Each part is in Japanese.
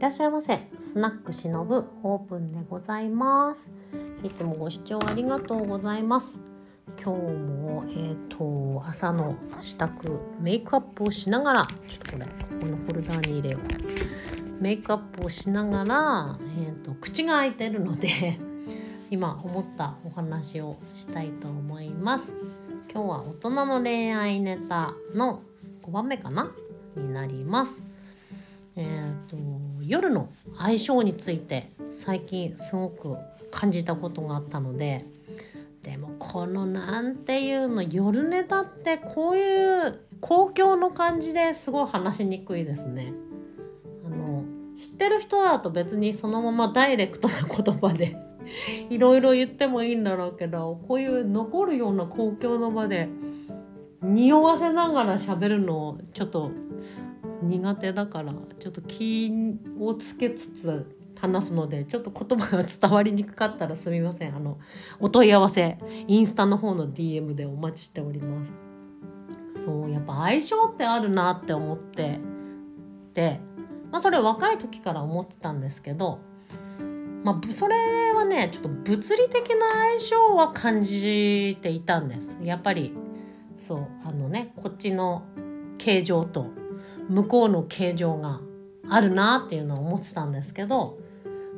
らっしゃいませ。スナックしのぶオープンでございます。いつもご視聴ありがとうございます。今日もえっ、ー、と朝の支度メイクアップをしながらちょっとこれここのホルダーに入れよう。メイクアップをしながら、えーと、口が開いてるので 今思ったお話をしたいと思います。今日は大人の恋愛ネタの5番目かな？になります。えーと、夜の相性について最近すごく感じたことがあったのででもこのなんていうの夜ネタってこういう公共の感じですごい話しにくいですね。あの知ってる人だと別にそのままダイレクトな言葉で いろいろ言ってもいいんだろうけどこういう残るような公共の場で匂わせながら喋るのをちょっと苦手だからちょっと気をつけつつ話すのでちょっと言葉が伝わりにくかったらすみません。あの お問い合わせインスタの方の DM でお待ちしております。そうやっぱ相性ってあるなって思って。で、まあ、それ若い時から思ってたんですけどまあ、それはねちょっと物理的な相性は感じていたんです。やっぱりそうあのねこっちの形状と向こうの形状があるなっていうのを思ってたんですけど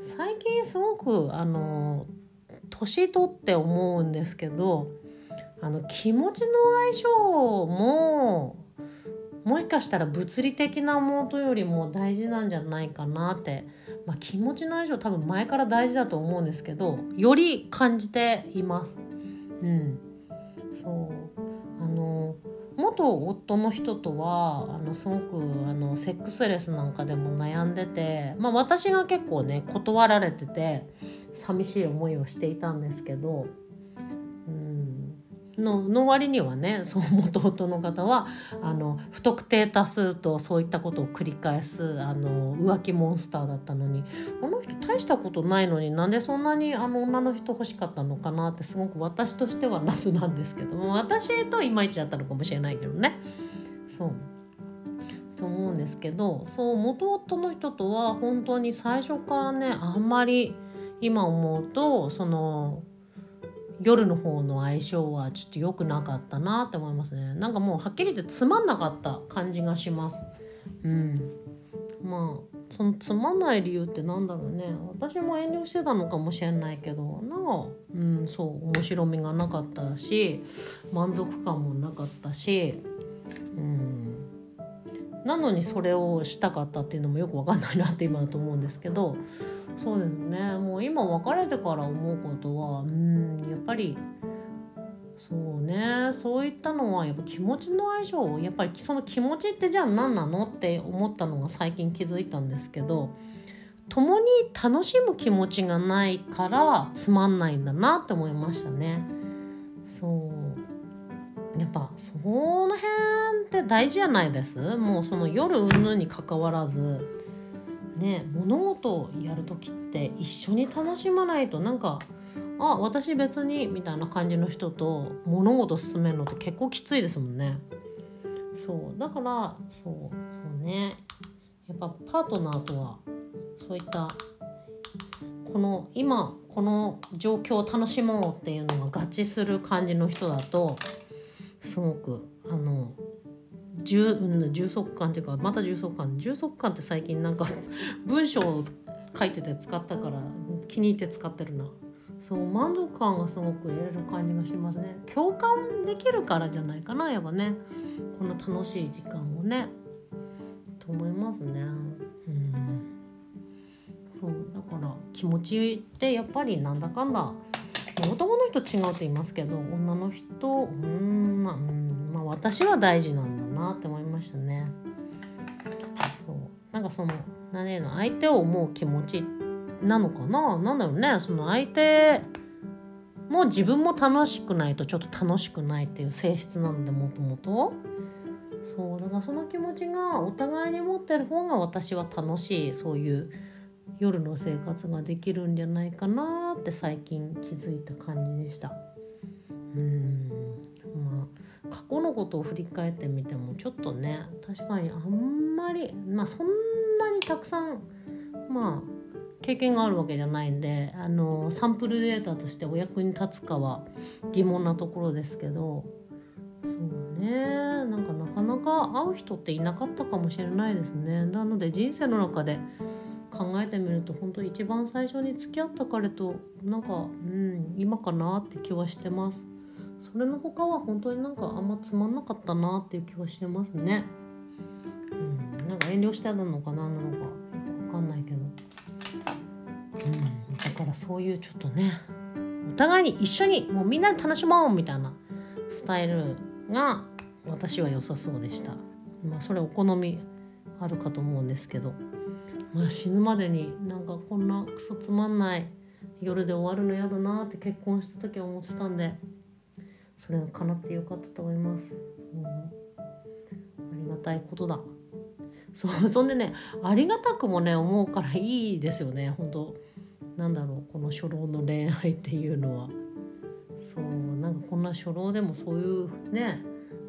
最近すごくあの年取って思うんですけどあの気持ちの相性ももしかしたら物理的なものよりも大事なんじゃないかなって、まあ、気持ちの相性多分前から大事だと思うんですけどより感じています。うん、そう元夫の人とはあのすごくあのセックスレスなんかでも悩んでて、まあ、私が結構ね断られてて寂しい思いをしていたんですけどのの割にはねそう元々の方はあの不特定多数とそういったことを繰り返すあの浮気モンスターだったのにあの人大したことないのになんでそんなにあの女の人欲しかったのかなってすごく私としては謎なんですけども私といまいちだったのかもしれないけどね。そうと思うんですけどそう元夫の人とは本当に最初からねあんまり今思うとその夜の方の相性はちょっと良くなかったなって思いますね。なんかもうはっきり言ってつまんなかった感じがします。うん。まあそのつまんない理由ってなんだろうね。私も遠慮してたのかもしれないけどなんかうんそう面白みがなかったし満足感もなかったしうん。なのにそれをしたかったっていうのもよく分かんないなって今だと思うんですけどそうですね。もう今別れてから思うことはうんやっぱりそうね。そういったのはやっぱ気持ちの相性やっぱりその気持ちってじゃあ何なのって思ったのが最近気づいたんですけど共に楽しむ気持ちがないからつまんないんだなって思いましたね。そう。やっぱその辺って大事じゃないです？もうその夜うんぬんにかかわらずね物事をやる時って一緒に楽しまないとなんかあ私別にみたいな感じの人と物事進めるのって結構きついですもんね。そうだからそうそうねやっぱパートナーとはそういったこの今この状況を楽しもうっていうのが合致する感じの人だとすごくあの重重足感っていうかまた重足感。重足感って最近なんか 文章を書いてて使ったから気に入って使ってるな。そう満足感がすごく得れる感じがしますね。共感できるからじゃないかなやっぱね。この楽しい時間をね。と思いますね。うん。そうだから気持ちってやっぱりなんだかんだ男の人違うって言いますけど女の人うんまあ、うんまあ、私は大事なんだなって思いましたね。そう。なんかその何ていうの相手を思う気持ちなのかな？なんだろうね。その相手もう自分も楽しくないとちょっと楽しくないっていう性質なんでもともと。そう。だからその気持ちがお互いに持ってる方が私は楽しいそういう夜の生活ができるんじゃないかなって最近気づいた感じでした。うん。まあ過去のことを振り返ってみてもちょっとね確かにあんまりまあそんなにたくさんまあ経験があるわけじゃないんであのサンプルデータとしてお役に立つかは疑問なところですけどそうね。なんかなかなか会う人っていなかったかもしれないですね。なので人生の中で考えてみると本当一番最初に付き合った彼となんかうん今かなって気はしてます。それの他は本当になんかあんまつまんなかったなっていう気はしてますね。うんなんか遠慮してたのか何なのか分かんないけど。うんだからそういうちょっとねお互いに一緒にもうみんなで楽しもうみたいなスタイルが私は良さそうでした。まあそれお好みあるかと思うんですけど。まあ死ぬまでになんかこんなクソつまんない夜で終わるの嫌だなって結婚した時は思ってたんでそれが叶ってよかったと思います、う、ありがたいことだ。そうそんでねありがたくもね思うからいいですよね。本当なんだろうこの初老の恋愛っていうのは。そうなんかこんな初老でもそういうね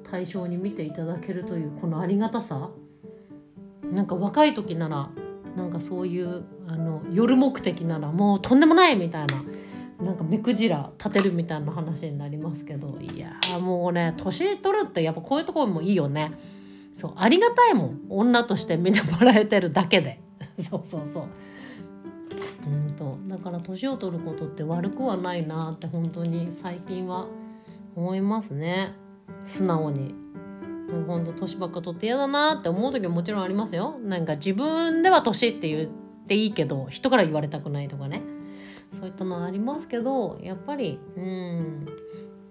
対象に見ていただけるというこのありがたさ。なんか若い時ならなんかそういうあの夜目的ならもうとんでもないみたいななんか目くじら立てるみたいな話になりますけどいやもうね年取るってやっぱこういうところもいいよね。そうありがたいもん女として見てもらえてるだけで。そうそうそう。うんとだから年を取ることって悪くはないなって本当に最近は思いますね。素直に。もうほんと年ばっか取って嫌だなって思う時ももちろんありますよ。なんか自分では年って言っていいけど人から言われたくないとかね。そういったのはありますけどやっぱりうん。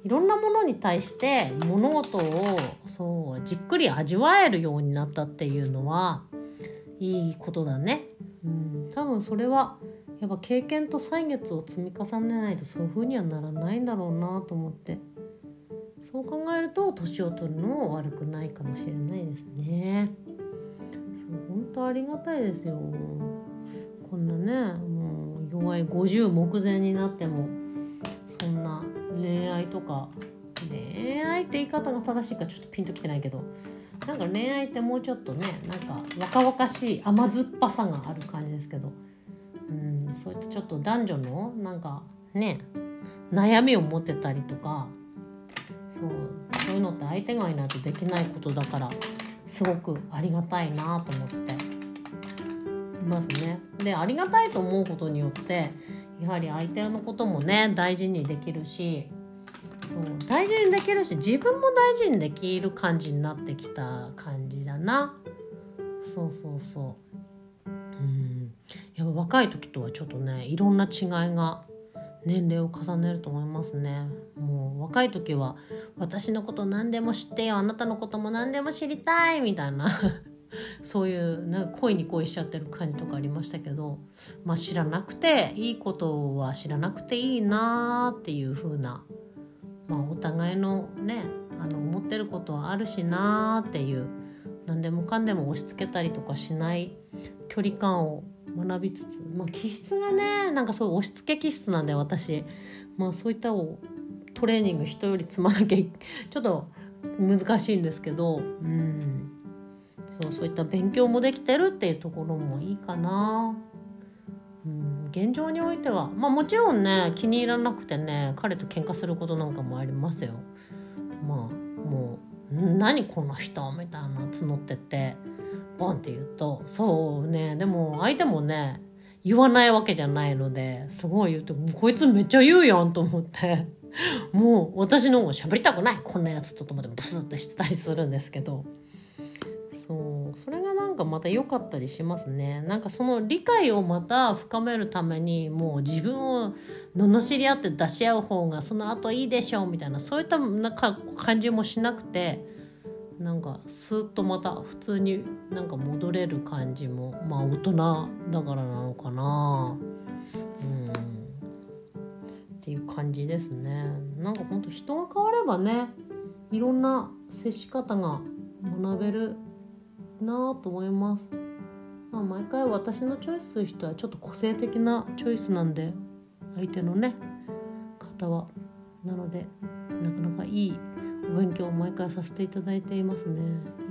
いろんなものに対して物事をそうじっくり味わえるようになったっていうのはいいことだね。うん、多分それはやっぱ経験と歳月を積み重ねないとそういう風にはならないんだろうなと思って。そう考えると年を取るのも悪くないかもしれないですね。そう本当ありがたいですよ。こんなねもう弱い50目前になってもそんな恋愛とか恋愛って言い方が正しいかちょっとピンときてないけどなんか恋愛ってもうちょっとねなんか若々しい甘酸っぱさがある感じですけどうんそういったちょっと男女のなんかね悩みを持ってたりとかそうそういうのって相手がいないとできないことだからすごくありがたいなと思っていますね。でありがたいと思うことによってやはり相手のこともね大事にできるしそう大事にできるし自分も大事にできる感じになってきた感じだな。そうそうそう。うんやっぱ若い時とはちょっとねいろんな違いが年齢を重ねると思いますね。もう若い時は私のこと何でも知ってよあなたのことも何でも知りたいみたいな そういうなんか恋に恋しちゃってる感じとかありましたけど、まあ、知らなくていいことは知らなくていいなっていう風な、まあ、お互いのねあの思ってることはあるしなっていう何でもかんでも押し付けたりとかしない距離感を学びつつ、まあ、気質がねなんかそう押し付け気質なんで私、まあ、そういったをトレーニング人より積まなきゃちょっと難しいんですけど、うん、そうそういった勉強もできてるっていうところもいいかな。うん、現状においてはまあもちろんね気に入らなくてね彼と喧嘩することなんかもありますよ。まあもう「何この人」みたいな募ってて。ポンって言うとそうね。でも相手もね言わないわけじゃないのですごい言うとこいつめっちゃ言うやんと思って。もう私の方が喋りたくない。こんなやつとと思ってブスッとしてたりするんですけど。そう。それがなんかまた良かったりしますね。なんかその理解をまた深めるためにもう自分を罵り合って出し合う方がその後いいでしょうみたいなそういったなんか感じもしなくてなんかスーッとまた普通になんか戻れる感じもまあ大人だからなのかな。うん。っていう感じですね。なんかほんと人が変わればねいろんな接し方が学べるなと思います。まあ、毎回私のチョイスする人はちょっと個性的なチョイスなんで相手のね方は。なのでなかなかいい勉強を毎回させていただいていますね。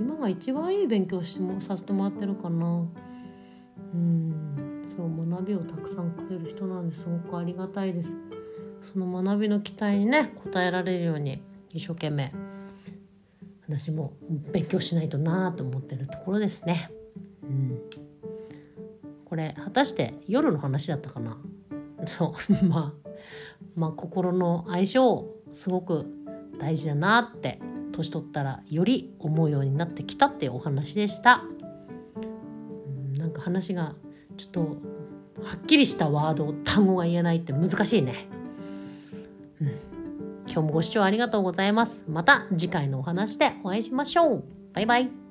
今が一番いい勉強してもさせてもらってるかな。うん。そう学びをたくさんくれる人なんですごくありがたいです。その学びの期待にね応えられるように一生懸命私も勉強しないとなと思ってるところですね。うん、これ果たして夜の話だったかな？そう。まあまあ心の相性すごく大事だなって年取ったらより思うようになってきたっていうお話でした。うん、なんか話がちょっとはっきりしたワード単語が言えないって難しいね。うん、今日もご視聴ありがとうございます。また次回のお話でお会いしましょう。バイバイ。